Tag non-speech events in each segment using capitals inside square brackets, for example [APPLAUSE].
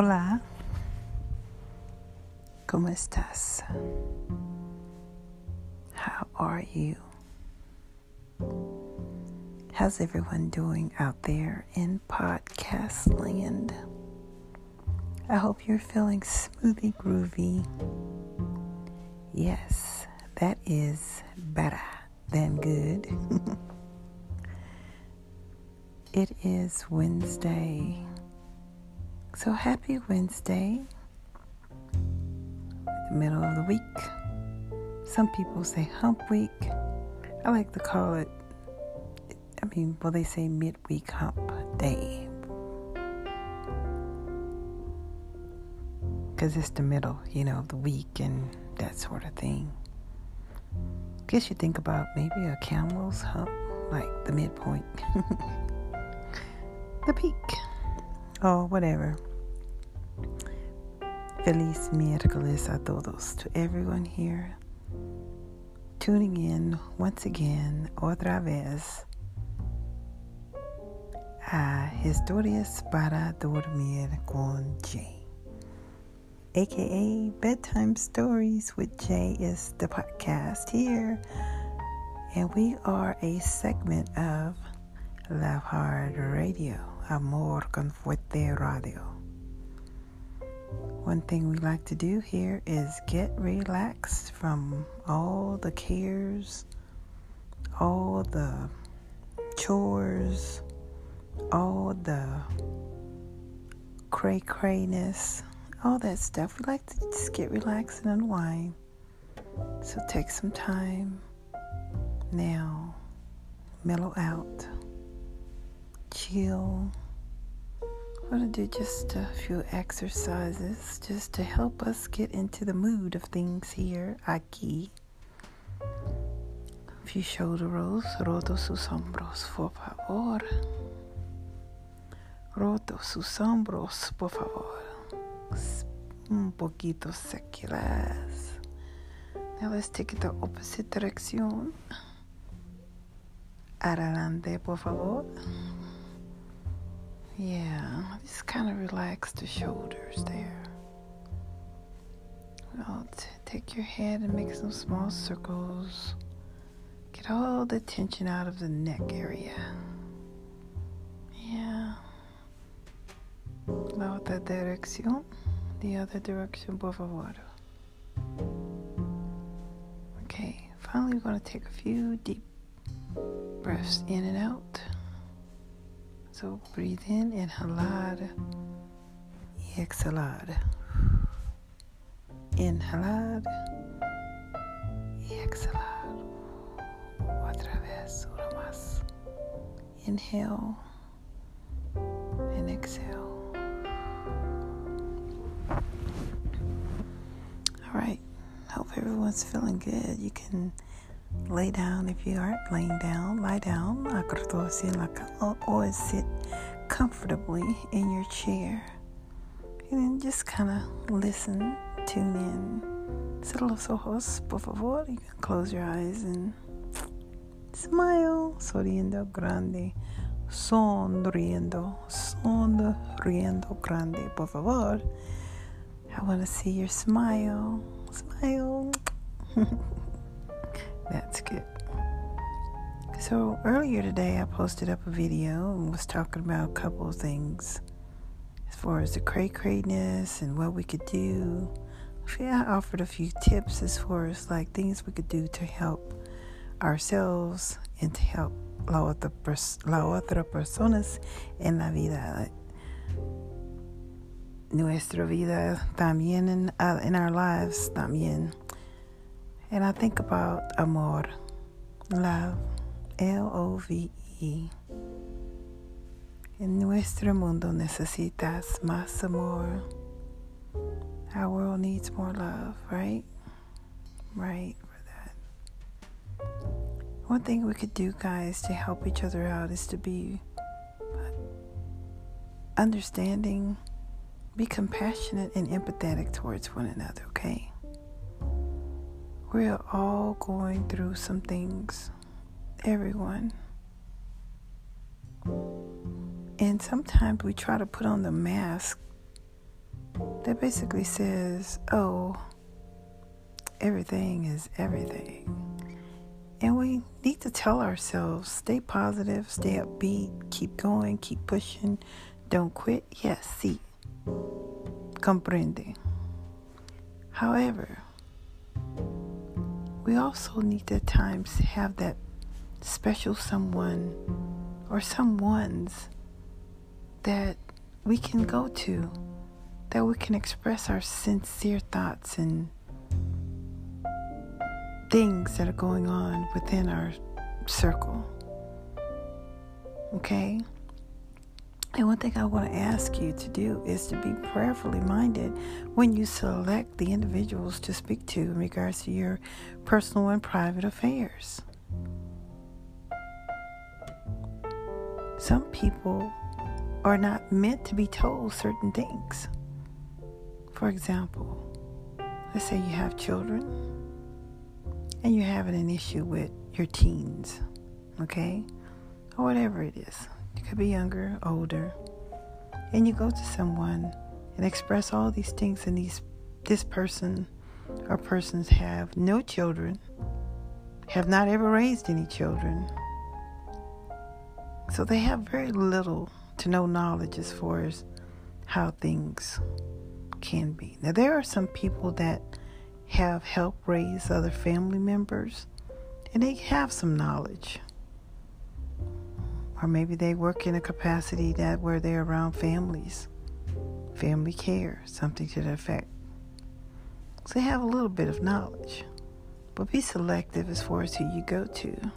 Hola. ¿Cómo estás? How are you? How's everyone doing out there in podcast land? I hope you're feeling smoothie groovy. Yes, that is better than good. [LAUGHS] it is Wednesday. So happy Wednesday, the middle of the week. Some people say hump week. I like to call it, I mean, well, they say midweek hump day. Because it's the middle, you know, of the week and that sort of thing. Guess you think about maybe a camel's hump, like the midpoint, [LAUGHS] the peak, or whatever. Feliz miércoles a todos. To everyone here tuning in once again, otra vez, a Historias para Dormir con Jay, aka Bedtime Stories with Jay, is the podcast here. And we are a segment of Love Hard Radio, Amor con Fuerte Radio. One thing we like to do here is get relaxed from all the cares, all the chores, all the cray crayness, all that stuff. We like to just get relaxed and unwind. So take some time now, mellow out, chill I'm going to do just a few exercises just to help us get into the mood of things here aquí. A few shoulder rolls, roto sus hombros, por favor. Roto sus hombros, por favor. Un poquito sequilas. Now let's take it the opposite direction. Adelante, por favor. Yeah, just kind of relax the shoulders there. T- take your head and make some small circles. Get all the tension out of the neck area. Yeah. La otra dirección. The other direction, por favor. Okay, finally, we're going to take a few deep breaths in and out. So breathe in, inhalar y exhalar. Inhalar. Otra vez, más. Inhale and exhale. All right. Hope everyone's feeling good. You can Lay down if you aren't laying down. Lie down. Or sit comfortably in your chair. And then just kind of listen, tune in. Cierra los ojos, por favor. You can close your eyes and smile. Sonriendo grande. Sonriendo. Sonriendo grande, por favor. I want to see your smile. Smile. [LAUGHS] So earlier today, I posted up a video and was talking about a couple of things as far as the cray crayness and what we could do. I offered a few tips as far as like things we could do to help ourselves and to help la otra, pers- la otra personas en la vida. Nuestra vida también in, uh, in our lives también. And I think about amor, love, L O V E. En nuestro mundo necesitas más amor. Our world needs more love, right? Right, for that. One thing we could do, guys, to help each other out is to be understanding, be compassionate and empathetic towards one another, okay? We're all going through some things, everyone. And sometimes we try to put on the mask that basically says, oh, everything is everything. And we need to tell ourselves stay positive, stay upbeat, keep going, keep pushing, don't quit. Yes, sí. Comprende. However, we also need at times have that special someone or someone's that we can go to, that we can express our sincere thoughts and things that are going on within our circle. Okay? And one thing I want to ask you to do is to be prayerfully minded when you select the individuals to speak to in regards to your personal and private affairs. Some people are not meant to be told certain things. For example, let's say you have children and you're having an issue with your teens, okay? Or whatever it is. You could be younger, older. And you go to someone and express all these things and these this person or persons have no children, have not ever raised any children. So they have very little to no knowledge as far as how things can be. Now there are some people that have helped raise other family members and they have some knowledge. Or maybe they work in a capacity that where they're around families, family care, something to that effect. So they have a little bit of knowledge. But be selective as far as who you go to.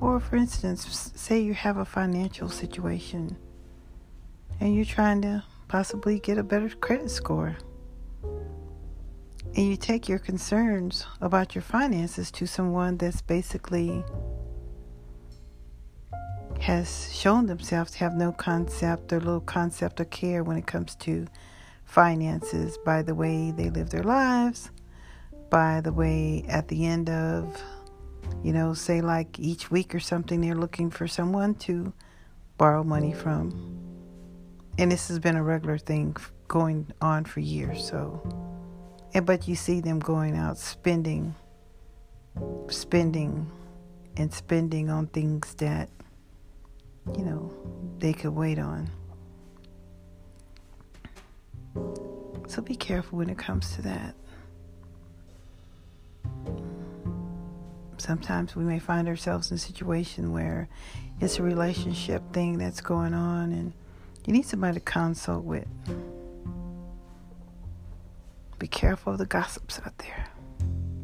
Or, for instance, say you have a financial situation and you're trying to possibly get a better credit score and you take your concerns about your finances to someone that's basically has shown themselves to have no concept or little concept of care when it comes to finances by the way they live their lives, by the way at the end of, you know, say like each week or something, they're looking for someone to borrow money from. And this has been a regular thing going on for years, so and but you see them going out spending, spending, and spending on things that, you know, they could wait on. So be careful when it comes to that. Sometimes we may find ourselves in a situation where it's a relationship thing that's going on and you need somebody to consult with. Be careful of the gossips out there.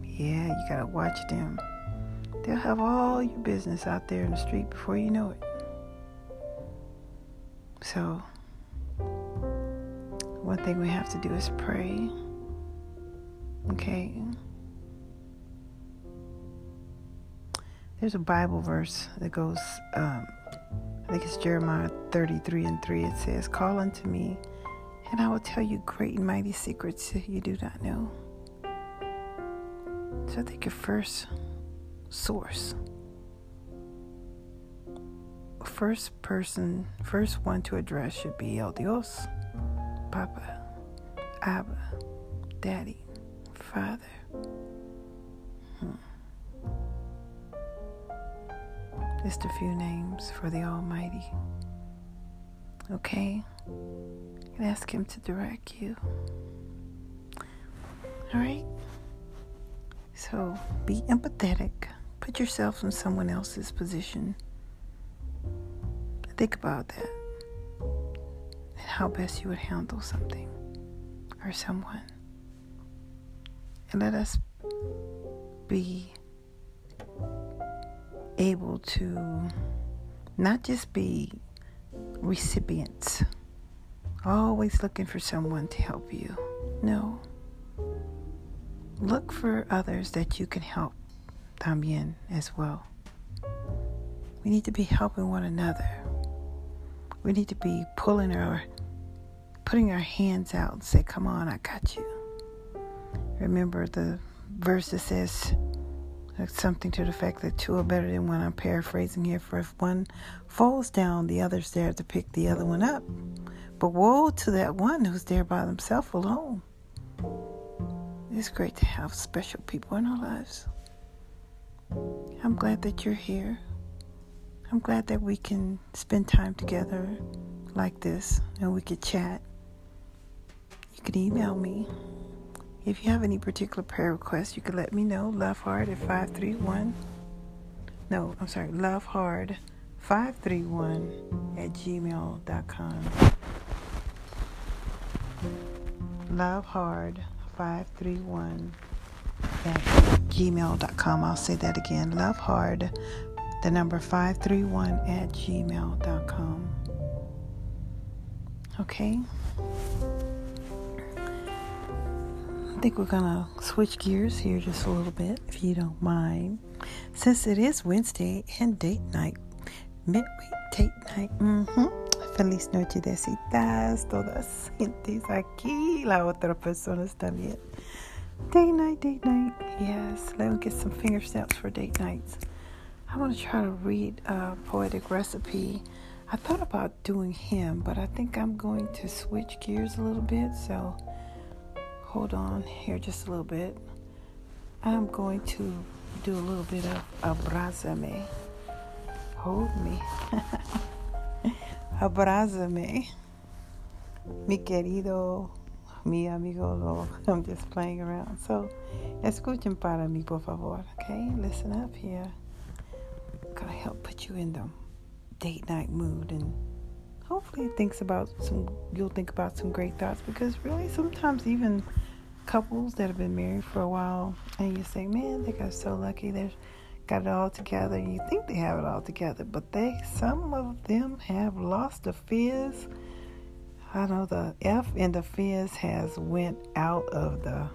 Yeah, you gotta watch them. They'll have all your business out there in the street before you know it. So, one thing we have to do is pray. Okay? There's a Bible verse that goes, um, I think it's Jeremiah 33 and 3. It says, Call unto me and I will tell you great and mighty secrets that you do not know. So I think your first source, first person, first one to address should be El Dios, Papa, Abba, Daddy, Father. Hmm. Just a few names for the Almighty. Okay? and ask Him to direct you. All right? So be empathetic. Put yourself in someone else's position. Think about that and how best you would handle something or someone. And let us be able to not just be recipients always looking for someone to help you. No. Look for others that you can help también as well. We need to be helping one another. We need to be pulling our, putting our hands out and say, Come on, I got you. Remember the verse that says something to the fact that two are better than one. I'm paraphrasing here. For if one falls down, the other's there to pick the other one up. But woe to that one who's there by themselves alone. It's great to have special people in our lives. I'm glad that you're here. I'm glad that we can spend time together like this and we could chat. You can email me. If you have any particular prayer requests, you can let me know. Love hard at 531. No, I'm sorry, love hard 531 at gmail.com. Love hard 531 at gmail.com. I'll say that again. Love hard, the number 531 at gmail.com. Okay? I think we're going to switch gears here just a little bit, if you don't mind. Since it is Wednesday and date night, midweek date night. Mm-hmm. Feliz noche de citas, todas gentes aquí, la otra personas también. Date night, date night. Yes, let me get some finger snaps for date nights. I want to try to read a poetic recipe. I thought about doing him, but I think I'm going to switch gears a little bit. So hold on here just a little bit. I'm going to do a little bit of abrázame. Hold me. [LAUGHS] abrázame. Mi querido mi amigo [LAUGHS] I'm just playing around. So, escuchen para mí, por favor. Okay, listen up here. Help put you in the date night mood, and hopefully, it thinks about some. You'll think about some great thoughts because really, sometimes even couples that have been married for a while, and you say, "Man, they got so lucky. They've got it all together." You think they have it all together, but they, some of them, have lost the fizz I know the F in the fizz has went out of the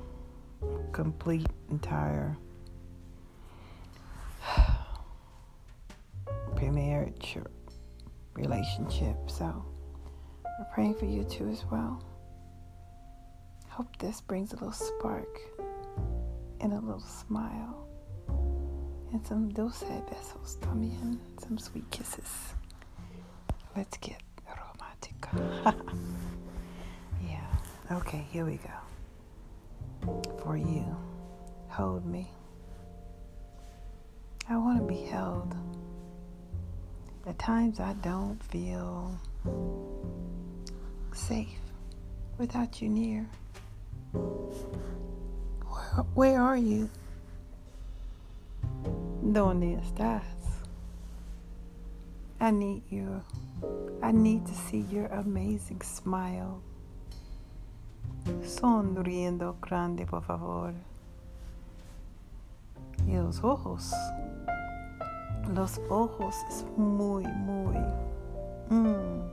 complete entire pre-marriage relationship. So we're praying for you too as well. Hope this brings a little spark and a little smile and some dulce besos también, some sweet kisses. Let's get romantic. [LAUGHS] yeah. Okay, here we go. For you, hold me. I want to be held. At times I don't feel safe without you near. Where, where are you? ¿Dónde estás? I need you. I need to see your amazing smile. Sonriendo grande, por favor. Y los ojos. Los ojos es muy, muy mm,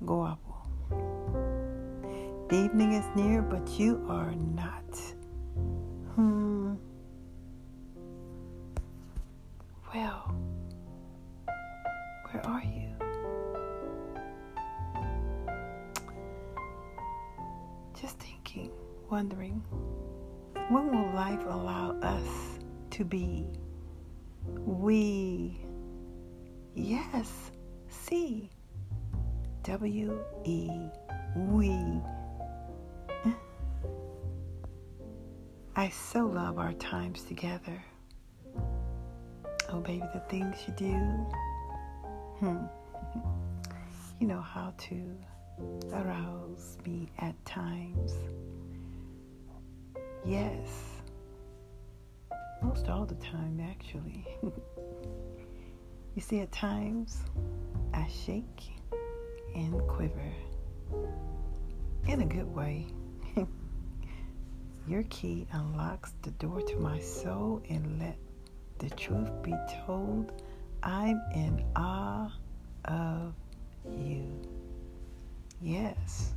guapo. The evening is near, but you are not. Hmm. Well. Where are you? Just thinking, wondering, when will life allow us to be we? Yes, C W E, we. I so love our times together. Oh, baby, the things you do Hmm. [LAUGHS] You know how to arouse me at times. Yes. Most all the time, actually. [LAUGHS] you see, at times I shake and quiver in a good way. [LAUGHS] Your key unlocks the door to my soul and let the truth be told. I'm in awe of you. Yes,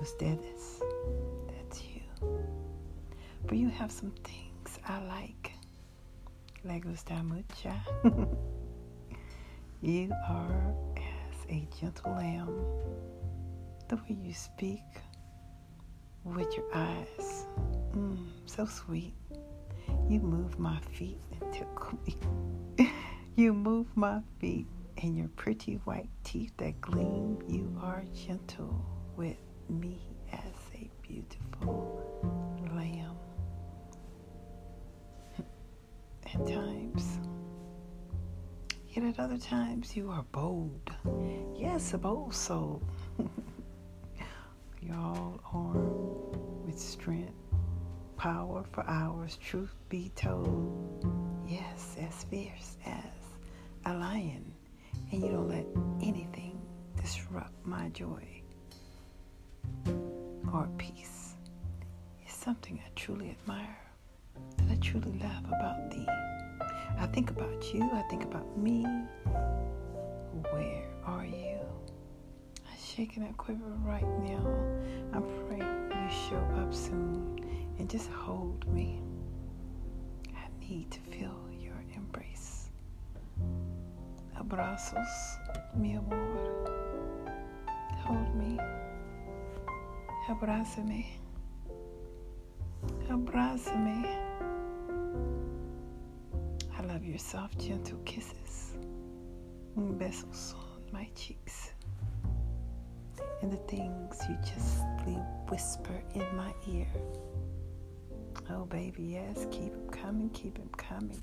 ustedes, that's you. But you have some things I like. Le gusta mucho. [LAUGHS] you are as a gentle lamb. The way you speak with your eyes, mm, so sweet. You move my feet and tickle [LAUGHS] me. You move my feet and your pretty white teeth that gleam, you are gentle with me as a beautiful times, yet at other times, you are bold. Yes, a bold soul. [LAUGHS] You're all armed with strength, power for hours, truth be told. Yes, as fierce as a lion, and you don't let anything disrupt my joy or peace. It's something I truly admire, that I truly love about thee. I think about you, I think about me. Where are you? I'm shaking that quiver right now. I'm praying you show up soon and just hold me. I need to feel your embrace. Abrazos, mi amor. Hold me. Abrázame. Abrázame. Your soft, gentle kisses. Um Besos on my cheeks. And the things you justly whisper in my ear. Oh, baby, yes, keep them coming, keep them coming.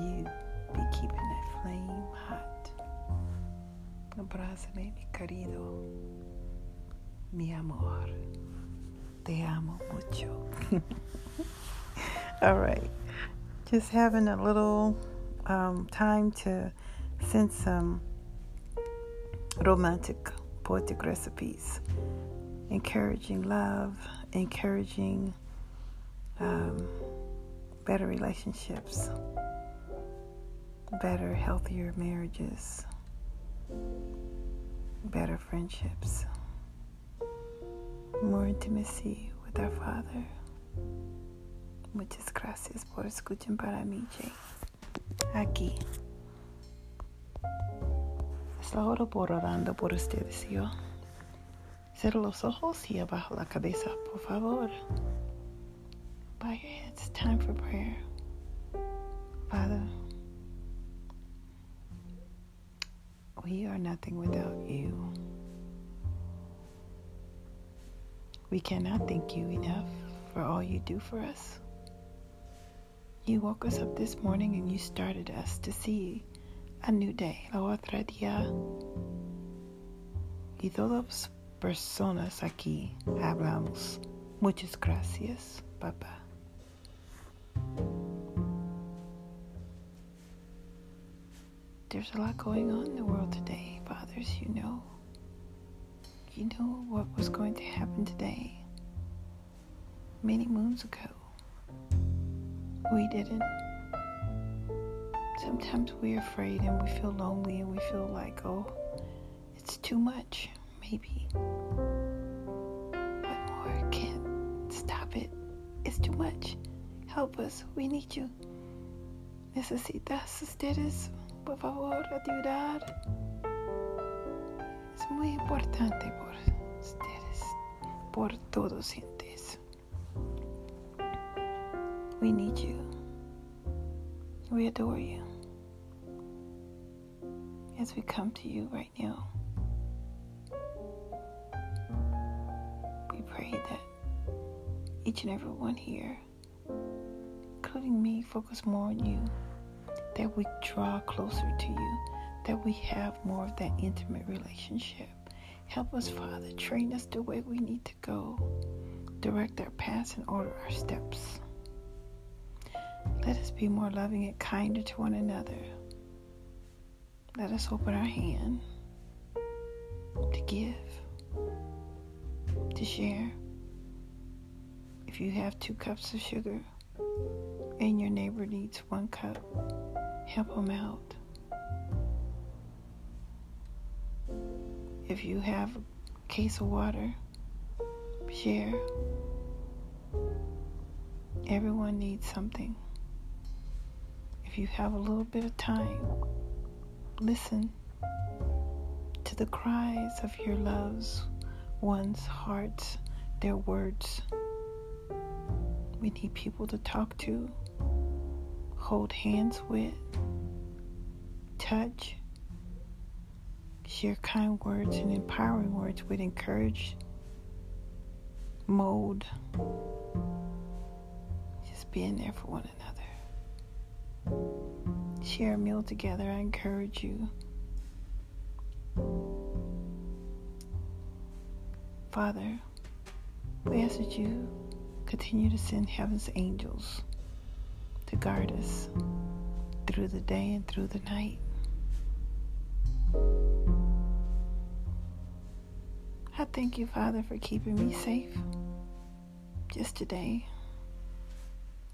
You be keeping that flame hot. Um Abrázame, mi querido, mi amor. Te amo mucho. [LAUGHS] All right. Just having a little um, time to send some romantic poetic recipes, encouraging love, encouraging um, better relationships, better, healthier marriages, better friendships, more intimacy with our Father. Muchas gracias por escuchar para mí, Jay. Aquí. Es la hora por orando por ustedes y yo. Cierra los ojos y abajo la cabeza, por favor. Bow your heads. Time for prayer. Father, we are nothing without you. We cannot thank you enough for all you do for us. You woke us up this morning and you started us to see a new day, la otra día. Y todas personas aquí hablamos. Muchas gracias, papá. There's a lot going on in the world today, fathers, you know. You know what was going to happen today. Many moons ago. We didn't. Sometimes we're afraid and we feel lonely and we feel like, oh, it's too much, maybe. But more can't stop it. It's too much. Help us. We need you. Necesitas ustedes, por favor, ayudar. Es muy importante por ustedes, por todos We need you. We adore you. As we come to you right now, we pray that each and every one here, including me, focus more on you, that we draw closer to you, that we have more of that intimate relationship. Help us, Father. Train us the way we need to go. Direct our paths and order our steps. Let us be more loving and kinder to one another. Let us open our hand to give, to share. If you have two cups of sugar and your neighbor needs one cup, help them out. If you have a case of water, share. Everyone needs something. If you have a little bit of time, listen to the cries of your loves, one's hearts, their words. We need people to talk to, hold hands with, touch. Share kind words and empowering words with encourage, mold, just being there for one another. Share a meal together. I encourage you. Father, we ask that you continue to send heaven's angels to guard us through the day and through the night. I thank you, Father, for keeping me safe. Just today,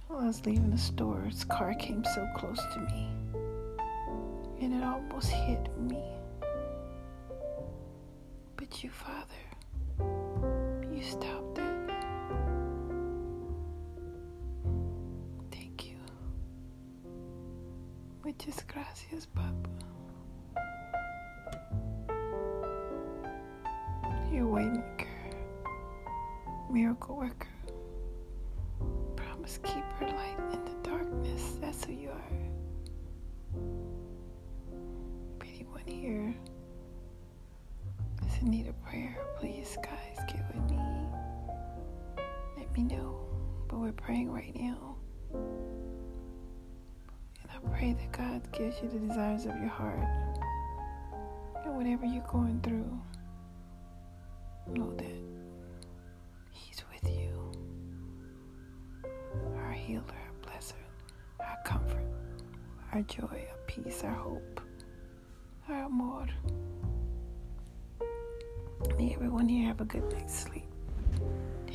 while I was leaving the store, his car came so close to me, and it almost hit me. But you, Father, you stopped it. Thank you. Muchas gracias, Papa. Your waymaker, miracle worker, promise keeper, light in the darkness. That's who you are. If here in need of prayer, please, guys, get with me. Let me know. But we're praying right now. And I pray that God gives you the desires of your heart. And whatever you're going through, know that He's with you. Our healer, our blesser, our comfort, our joy, our peace, our hope, amor. May everyone here have a good night's sleep.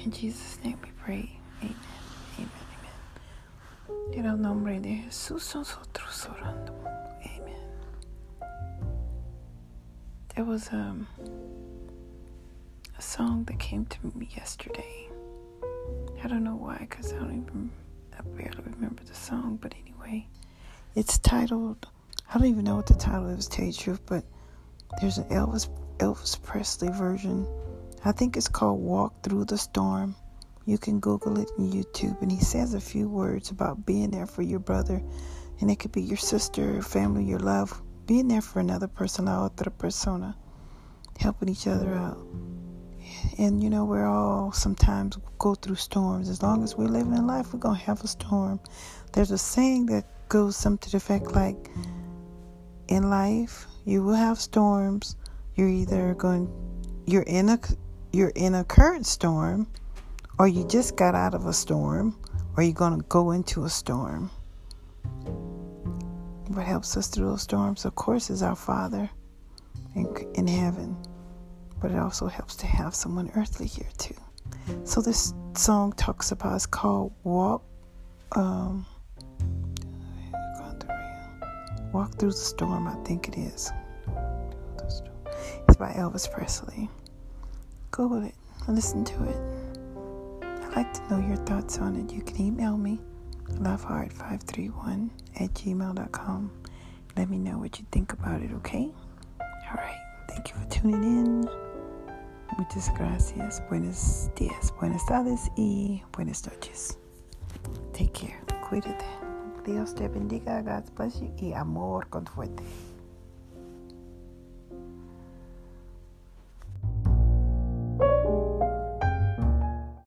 In Jesus' name we pray. Amen. Amen. Amen. En el nombre de Jesús nosotros orando. Amen. There was um a song that came to me yesterday. I don't know why, because I don't even, I barely remember the song, but anyway, it's titled, I don't even know what the title is, tell you the truth, but there's an Elvis, Elvis Presley version. I think it's called Walk Through the Storm. You can Google it on YouTube, and he says a few words about being there for your brother, and it could be your sister, your family, your love, being there for another person, la otra persona, helping each other out. And you know, we're all sometimes go through storms. As long as we're living in life, we're going to have a storm. There's a saying that goes something to the effect like, in life, you will have storms. You're either going, you're in a, you're in a current storm, or you just got out of a storm, or you're going to go into a storm. What helps us through those storms, of course, is our Father in, in heaven but it also helps to have someone earthly here too. So this song talks about it's called Walk um, Walk Through the Storm, I think it is. It's by Elvis Presley. Google it, listen to it. I'd like to know your thoughts on it. You can email me, lovehard531 at gmail.com. Let me know what you think about it, okay? All right. Thank you for tuning in. Muchas gracias. Buenos días, buenas tardes y buenas noches. Take care. Cuídate. Dios te bendiga. God bless you. Y amor con fuerte.